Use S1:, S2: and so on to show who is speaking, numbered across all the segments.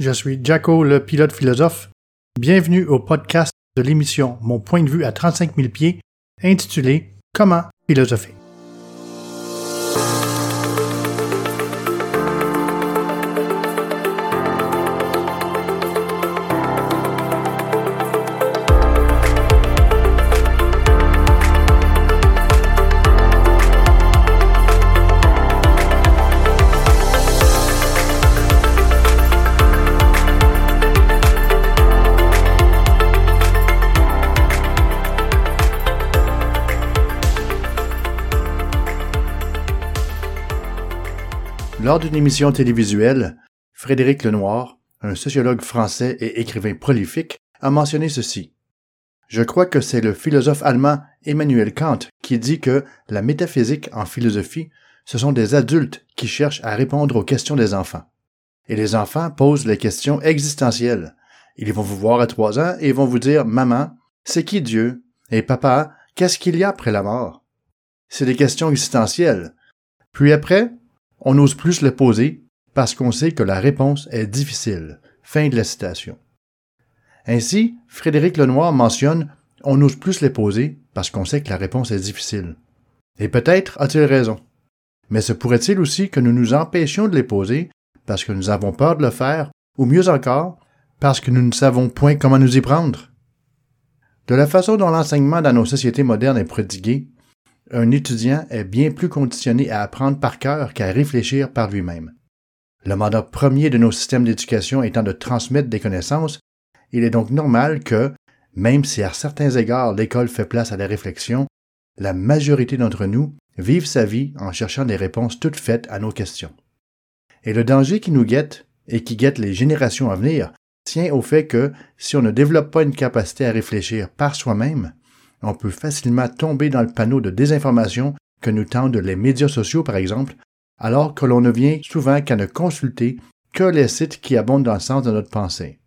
S1: je suis Jaco, le pilote philosophe. Bienvenue au podcast de l'émission Mon point de vue à 35 000 pieds, intitulé Comment philosopher. Lors d'une émission télévisuelle, Frédéric Lenoir, un sociologue français et écrivain prolifique, a mentionné ceci. Je crois que c'est le philosophe allemand Emmanuel Kant qui dit que la métaphysique en philosophie, ce sont des adultes qui cherchent à répondre aux questions des enfants. Et les enfants posent les questions existentielles. Ils vont vous voir à trois ans et vont vous dire Maman, c'est qui Dieu? Et papa, qu'est-ce qu'il y a après la mort? C'est des questions existentielles. Puis après, on n'ose plus les poser parce qu'on sait que la réponse est difficile. Fin de la citation. Ainsi, Frédéric Lenoir mentionne on n'ose plus les poser parce qu'on sait que la réponse est difficile. Et peut-être a-t-il raison. Mais se pourrait-il aussi que nous nous empêchions de les poser parce que nous avons peur de le faire, ou mieux encore, parce que nous ne savons point comment nous y prendre? De la façon dont l'enseignement dans nos sociétés modernes est prodigué, un étudiant est bien plus conditionné à apprendre par cœur qu'à réfléchir par lui-même. Le mandat premier de nos systèmes d'éducation étant de transmettre des connaissances, il est donc normal que, même si à certains égards l'école fait place à la réflexion, la majorité d'entre nous vivent sa vie en cherchant des réponses toutes faites à nos questions. Et le danger qui nous guette, et qui guette les générations à venir, tient au fait que, si on ne développe pas une capacité à réfléchir par soi-même, on peut facilement tomber dans le panneau de désinformation que nous tendent les médias sociaux, par exemple, alors que l'on ne vient souvent qu'à ne consulter que les sites qui abondent dans le sens de notre pensée.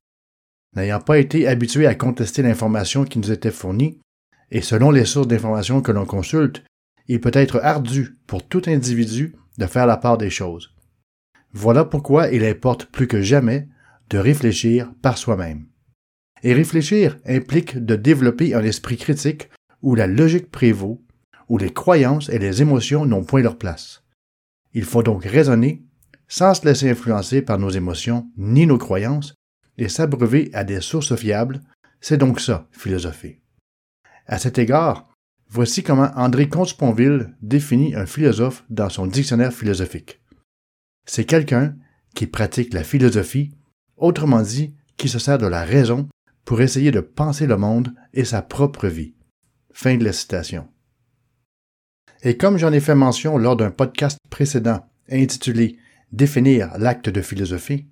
S1: N'ayant pas été habitué à contester l'information qui nous était fournie, et selon les sources d'information que l'on consulte, il peut être ardu pour tout individu de faire la part des choses. Voilà pourquoi il importe plus que jamais de réfléchir par soi-même. Et réfléchir implique de développer un esprit critique où la logique prévaut, où les croyances et les émotions n'ont point leur place. Il faut donc raisonner sans se laisser influencer par nos émotions ni nos croyances et s'abreuver à des sources fiables, c'est donc ça, philosopher. À cet égard, voici comment André Comte-Sponville définit un philosophe dans son dictionnaire philosophique. C'est quelqu'un qui pratique la philosophie, autrement dit, qui se sert de la raison pour essayer de penser le monde et sa propre vie. Fin de la citation. Et comme j'en ai fait mention lors d'un podcast précédent intitulé Définir l'acte de philosophie,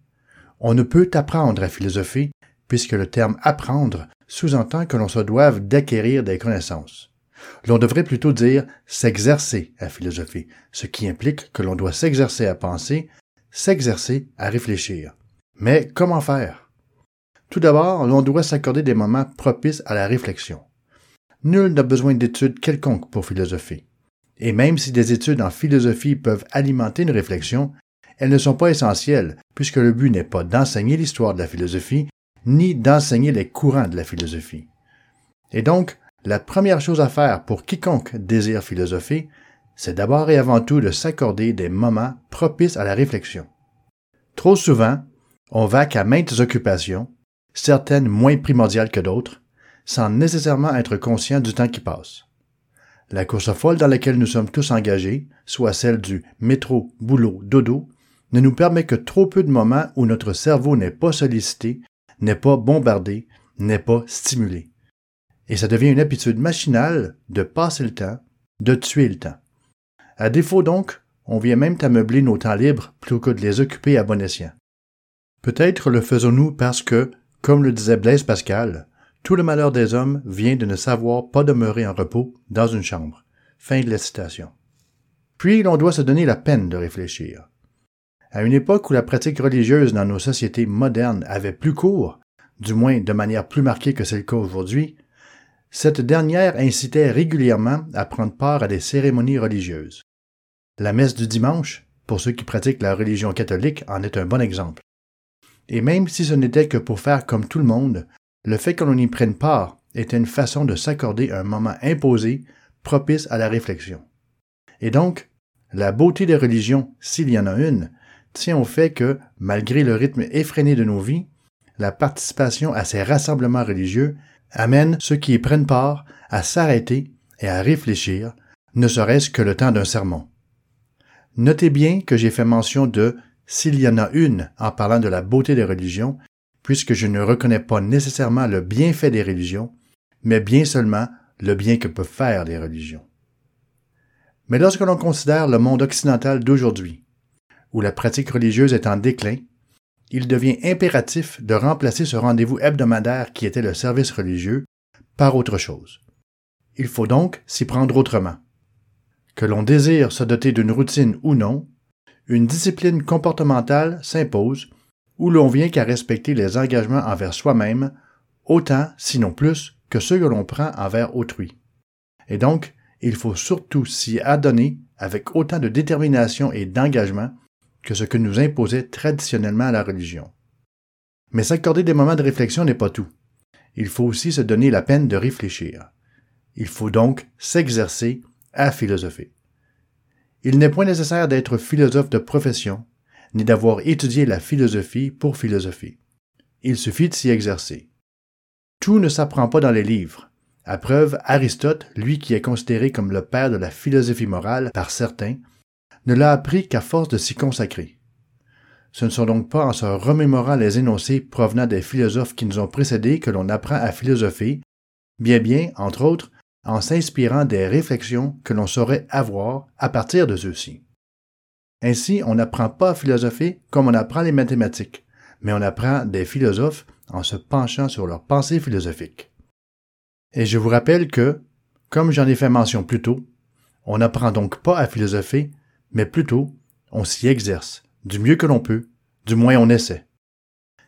S1: on ne peut apprendre à philosopher puisque le terme apprendre sous-entend que l'on se doive d'acquérir des connaissances. L'on devrait plutôt dire s'exercer à philosopher, ce qui implique que l'on doit s'exercer à penser, s'exercer à réfléchir. Mais comment faire? Tout d'abord, l'on doit s'accorder des moments propices à la réflexion. Nul n'a besoin d'études quelconques pour philosopher. Et même si des études en philosophie peuvent alimenter une réflexion, elles ne sont pas essentielles, puisque le but n'est pas d'enseigner l'histoire de la philosophie, ni d'enseigner les courants de la philosophie. Et donc, la première chose à faire pour quiconque désire philosopher, c'est d'abord et avant tout de s'accorder des moments propices à la réflexion. Trop souvent, on va qu'à maintes occupations, certaines moins primordiales que d'autres, sans nécessairement être conscient du temps qui passe. La course folle dans laquelle nous sommes tous engagés, soit celle du métro, boulot, dodo, ne nous permet que trop peu de moments où notre cerveau n'est pas sollicité, n'est pas bombardé, n'est pas stimulé. Et ça devient une habitude machinale de passer le temps, de tuer le temps. À défaut donc, on vient même ameubler nos temps libres plutôt que de les occuper à bon escient. Peut-être le faisons-nous parce que, comme le disait Blaise Pascal, tout le malheur des hommes vient de ne savoir pas demeurer en repos dans une chambre. Fin de la citation. Puis l'on doit se donner la peine de réfléchir. À une époque où la pratique religieuse dans nos sociétés modernes avait plus cours, du moins de manière plus marquée que c'est le cas aujourd'hui, cette dernière incitait régulièrement à prendre part à des cérémonies religieuses. La messe du dimanche, pour ceux qui pratiquent la religion catholique, en est un bon exemple. Et même si ce n'était que pour faire comme tout le monde, le fait que l'on y prenne part était une façon de s'accorder un moment imposé, propice à la réflexion. Et donc, la beauté des religions, s'il y en a une, tient au fait que, malgré le rythme effréné de nos vies, la participation à ces rassemblements religieux amène ceux qui y prennent part à s'arrêter et à réfléchir, ne serait-ce que le temps d'un sermon. Notez bien que j'ai fait mention de s'il y en a une en parlant de la beauté des religions, puisque je ne reconnais pas nécessairement le bienfait des religions, mais bien seulement le bien que peuvent faire les religions. Mais lorsque l'on considère le monde occidental d'aujourd'hui, où la pratique religieuse est en déclin, il devient impératif de remplacer ce rendez-vous hebdomadaire qui était le service religieux par autre chose. Il faut donc s'y prendre autrement. Que l'on désire se doter d'une routine ou non, une discipline comportementale s'impose où l'on vient qu'à respecter les engagements envers soi-même, autant, sinon plus, que ceux que l'on prend envers autrui. Et donc, il faut surtout s'y adonner avec autant de détermination et d'engagement que ce que nous imposait traditionnellement la religion. Mais s'accorder des moments de réflexion n'est pas tout. Il faut aussi se donner la peine de réfléchir. Il faut donc s'exercer à philosopher. Il n'est point nécessaire d'être philosophe de profession, ni d'avoir étudié la philosophie pour philosopher. Il suffit de s'y exercer. Tout ne s'apprend pas dans les livres. À preuve, Aristote, lui qui est considéré comme le père de la philosophie morale par certains, ne l'a appris qu'à force de s'y consacrer. Ce ne sont donc pas en se remémorant les énoncés provenant des philosophes qui nous ont précédés que l'on apprend à philosopher, bien bien, entre autres, en s'inspirant des réflexions que l'on saurait avoir à partir de ceux-ci. Ainsi, on n'apprend pas à philosopher comme on apprend les mathématiques, mais on apprend des philosophes en se penchant sur leurs pensées philosophiques. Et je vous rappelle que, comme j'en ai fait mention plus tôt, on n'apprend donc pas à philosopher, mais plutôt on s'y exerce, du mieux que l'on peut, du moins on essaie.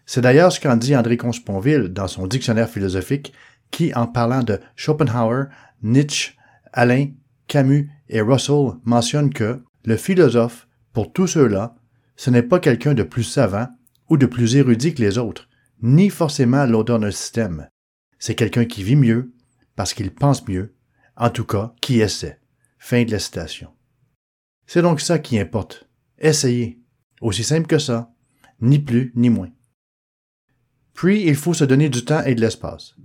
S1: C'est d'ailleurs ce qu'en dit André Consponville dans son dictionnaire philosophique, qui, en parlant de Schopenhauer, Nietzsche, Alain, Camus et Russell, mentionne que le philosophe, pour tous ceux-là, ce n'est pas quelqu'un de plus savant ou de plus érudit que les autres, ni forcément l'auteur d'un système. C'est quelqu'un qui vit mieux, parce qu'il pense mieux, en tout cas, qui essaie. Fin de la citation. C'est donc ça qui importe. Essayez. Aussi simple que ça. Ni plus ni moins. Puis, il faut se donner du temps et de l'espace.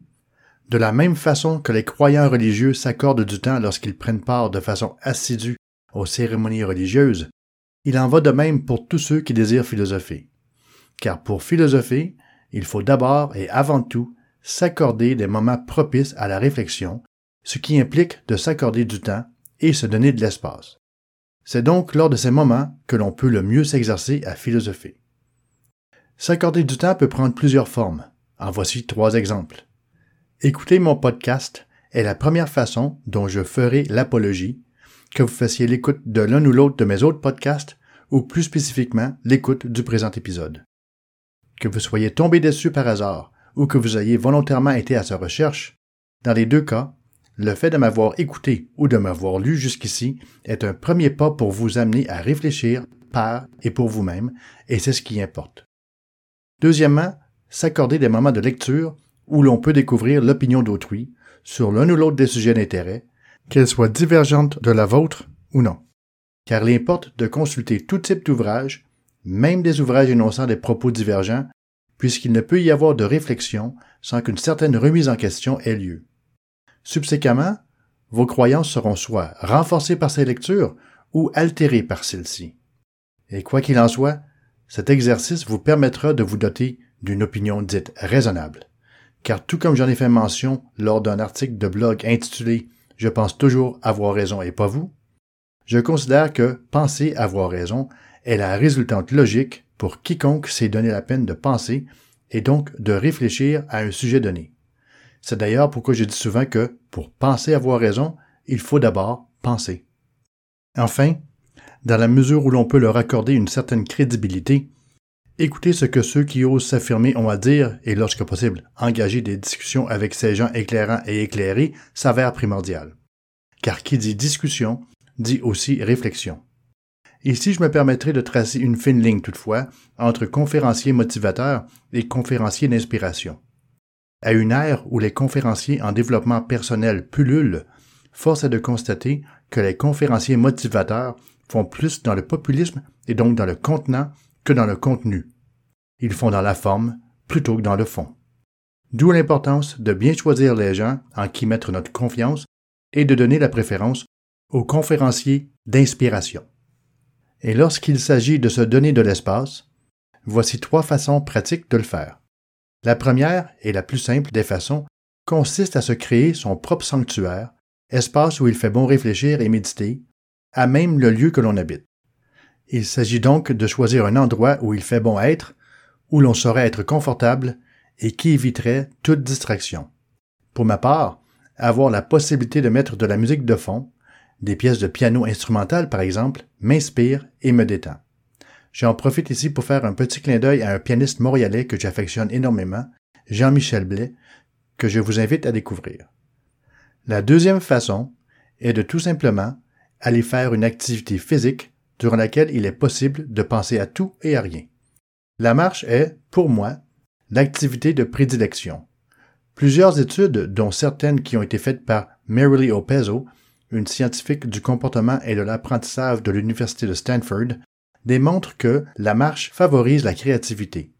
S1: De la même façon que les croyants religieux s'accordent du temps lorsqu'ils prennent part de façon assidue aux cérémonies religieuses, il en va de même pour tous ceux qui désirent philosopher. Car pour philosopher, il faut d'abord et avant tout s'accorder des moments propices à la réflexion, ce qui implique de s'accorder du temps et se donner de l'espace. C'est donc lors de ces moments que l'on peut le mieux s'exercer à philosopher. S'accorder du temps peut prendre plusieurs formes. En voici trois exemples. Écouter mon podcast est la première façon dont je ferai l'apologie, que vous fassiez l'écoute de l'un ou l'autre de mes autres podcasts, ou plus spécifiquement l'écoute du présent épisode. Que vous soyez tombé dessus par hasard, ou que vous ayez volontairement été à sa recherche, dans les deux cas, le fait de m'avoir écouté ou de m'avoir lu jusqu'ici est un premier pas pour vous amener à réfléchir par et pour vous-même, et c'est ce qui importe. Deuxièmement, s'accorder des moments de lecture où l'on peut découvrir l'opinion d'autrui sur l'un ou l'autre des sujets d'intérêt, qu'elle soit divergente de la vôtre ou non. Car il importe de consulter tout type d'ouvrages, même des ouvrages énonçant des propos divergents, puisqu'il ne peut y avoir de réflexion sans qu'une certaine remise en question ait lieu. Subséquemment, vos croyances seront soit renforcées par ces lectures ou altérées par celles-ci. Et quoi qu'il en soit, cet exercice vous permettra de vous doter d'une opinion dite raisonnable. Car tout comme j'en ai fait mention lors d'un article de blog intitulé Je pense toujours avoir raison et pas vous, je considère que penser avoir raison est la résultante logique pour quiconque s'est donné la peine de penser et donc de réfléchir à un sujet donné. C'est d'ailleurs pourquoi je dis souvent que, pour penser avoir raison, il faut d'abord penser. Enfin, dans la mesure où l'on peut leur accorder une certaine crédibilité, écoutez ce que ceux qui osent s'affirmer ont à dire et, lorsque possible, engager des discussions avec ces gens éclairants et éclairés s'avère primordial. Car qui dit discussion dit aussi réflexion. Ici, je me permettrai de tracer une fine ligne toutefois entre conférencier motivateur et conférencier d'inspiration. À une ère où les conférenciers en développement personnel pullulent, force est de constater que les conférenciers motivateurs font plus dans le populisme et donc dans le contenant dans le contenu. Ils font dans la forme plutôt que dans le fond. D'où l'importance de bien choisir les gens en qui mettre notre confiance et de donner la préférence aux conférenciers d'inspiration. Et lorsqu'il s'agit de se donner de l'espace, voici trois façons pratiques de le faire. La première et la plus simple des façons consiste à se créer son propre sanctuaire, espace où il fait bon réfléchir et méditer, à même le lieu que l'on habite. Il s'agit donc de choisir un endroit où il fait bon être, où l'on saurait être confortable et qui éviterait toute distraction. Pour ma part, avoir la possibilité de mettre de la musique de fond, des pièces de piano instrumental par exemple, m'inspire et me détend. J'en profite ici pour faire un petit clin d'œil à un pianiste montréalais que j'affectionne énormément, Jean-Michel Blais, que je vous invite à découvrir. La deuxième façon est de tout simplement aller faire une activité physique durant laquelle il est possible de penser à tout et à rien. La marche est, pour moi, l'activité de prédilection. Plusieurs études, dont certaines qui ont été faites par Marilee Opezo, une scientifique du comportement et de l'apprentissage de l'Université de Stanford, démontrent que la marche favorise la créativité.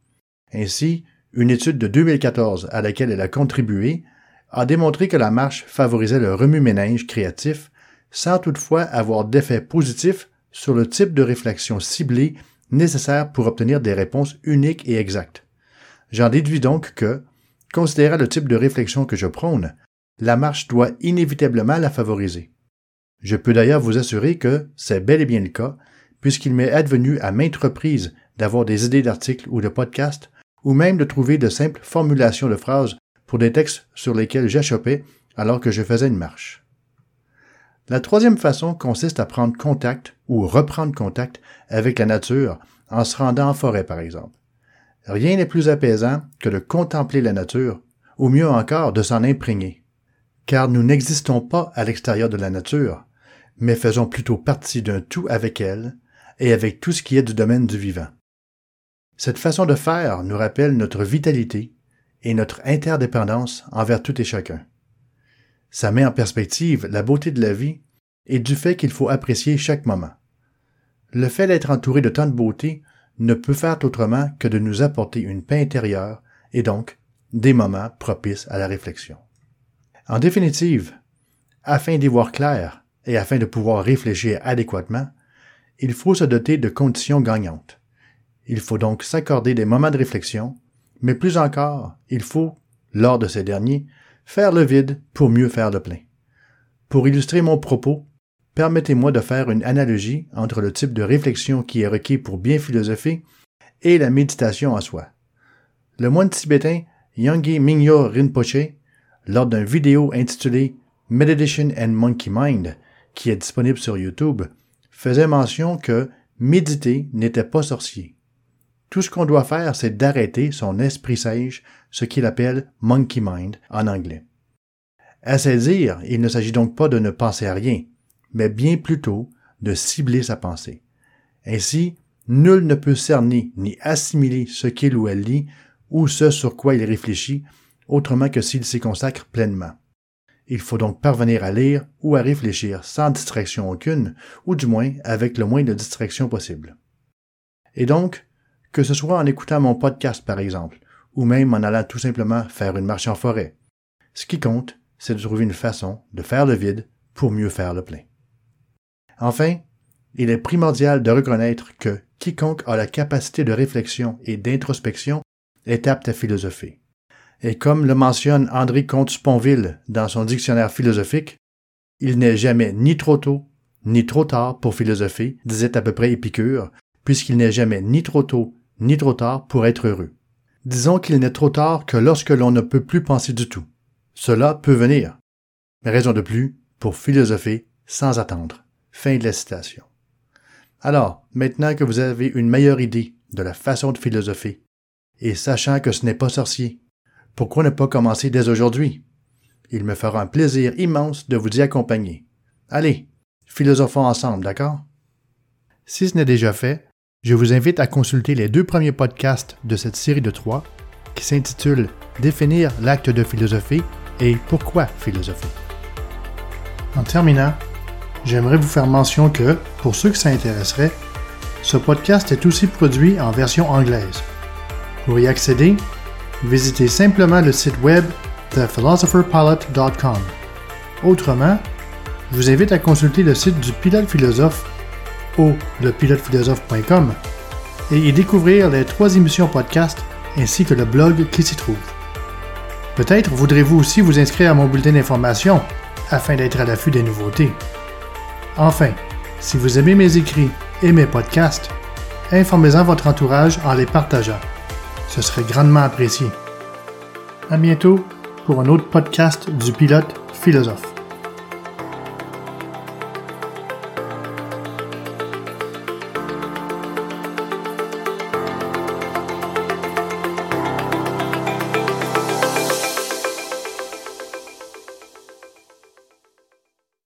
S1: Ainsi, une étude de 2014 à laquelle elle a contribué a démontré que la marche favorisait le remue-ménage créatif sans toutefois avoir d'effet positif sur le type de réflexion ciblée nécessaire pour obtenir des réponses uniques et exactes. J'en déduis donc que, considérant le type de réflexion que je prône, la marche doit inévitablement la favoriser. Je peux d'ailleurs vous assurer que c'est bel et bien le cas, puisqu'il m'est advenu à maintes reprises d'avoir des idées d'articles ou de podcasts, ou même de trouver de simples formulations de phrases pour des textes sur lesquels j'achoppais alors que je faisais une marche. La troisième façon consiste à prendre contact ou reprendre contact avec la nature en se rendant en forêt, par exemple. Rien n'est plus apaisant que de contempler la nature, ou mieux encore de s'en imprégner. Car nous n'existons pas à l'extérieur de la nature, mais faisons plutôt partie d'un tout avec elle et avec tout ce qui est du domaine du vivant. Cette façon de faire nous rappelle notre vitalité et notre interdépendance envers tout et chacun. Ça met en perspective la beauté de la vie et du fait qu'il faut apprécier chaque moment. Le fait d'être entouré de tant de beauté ne peut faire autrement que de nous apporter une paix intérieure et donc des moments propices à la réflexion. En définitive, afin d'y voir clair et afin de pouvoir réfléchir adéquatement, il faut se doter de conditions gagnantes. Il faut donc s'accorder des moments de réflexion, mais plus encore, il faut, lors de ces derniers, faire le vide pour mieux faire le plein. Pour illustrer mon propos, permettez-moi de faire une analogie entre le type de réflexion qui est requis pour bien philosopher et la méditation en soi. Le moine tibétain Yonggi Mingyo Rinpoche, lors d'une vidéo intitulée Meditation and Monkey Mind, qui est disponible sur YouTube, faisait mention que méditer n'était pas sorcier. Tout ce qu'on doit faire, c'est d'arrêter son esprit sage, ce qu'il appelle monkey mind en anglais. À ce dire, il ne s'agit donc pas de ne penser à rien, mais bien plutôt de cibler sa pensée. Ainsi, nul ne peut cerner ni assimiler ce qu'il ou elle lit ou ce sur quoi il réfléchit autrement que s'il s'y consacre pleinement. Il faut donc parvenir à lire ou à réfléchir sans distraction aucune, ou du moins avec le moins de distraction possible. Et donc, que ce soit en écoutant mon podcast par exemple, ou même en allant tout simplement faire une marche en forêt, ce qui compte, c'est de trouver une façon de faire le vide pour mieux faire le plein. Enfin, il est primordial de reconnaître que quiconque a la capacité de réflexion et d'introspection est apte à philosopher. Et comme le mentionne André Comte-Sponville dans son dictionnaire philosophique, il n'est jamais ni trop tôt ni trop tard pour philosopher, disait à peu près Épicure, puisqu'il n'est jamais ni trop tôt ni trop tard pour être heureux. Disons qu'il n'est trop tard que lorsque l'on ne peut plus penser du tout. Cela peut venir. Mais raison de plus pour philosopher sans attendre. Fin de la citation. Alors, maintenant que vous avez une meilleure idée de la façon de philosopher, et sachant que ce n'est pas sorcier, pourquoi ne pas commencer dès aujourd'hui? Il me fera un plaisir immense de vous y accompagner. Allez, philosophons ensemble, d'accord? Si ce n'est déjà fait, je vous invite à consulter les deux premiers podcasts de cette série de trois qui s'intitulent Définir l'acte de philosophie et Pourquoi philosopher. En terminant, j'aimerais vous faire mention que, pour ceux que ça intéresserait, ce podcast est aussi produit en version anglaise. Pour y accéder, visitez simplement le site web thephilosophers.pilot.com. Autrement, je vous invite à consulter le site du Pilote Philosophe au lepilotephilosophe.com et y découvrir les trois émissions podcast ainsi que le blog qui s'y trouve. Peut-être voudrez-vous aussi vous inscrire à mon bulletin d'information afin d'être à l'affût des nouveautés. Enfin, si vous aimez mes écrits et mes podcasts, informez-en votre entourage en les partageant. Ce serait grandement apprécié. À bientôt pour un autre podcast du pilote philosophe.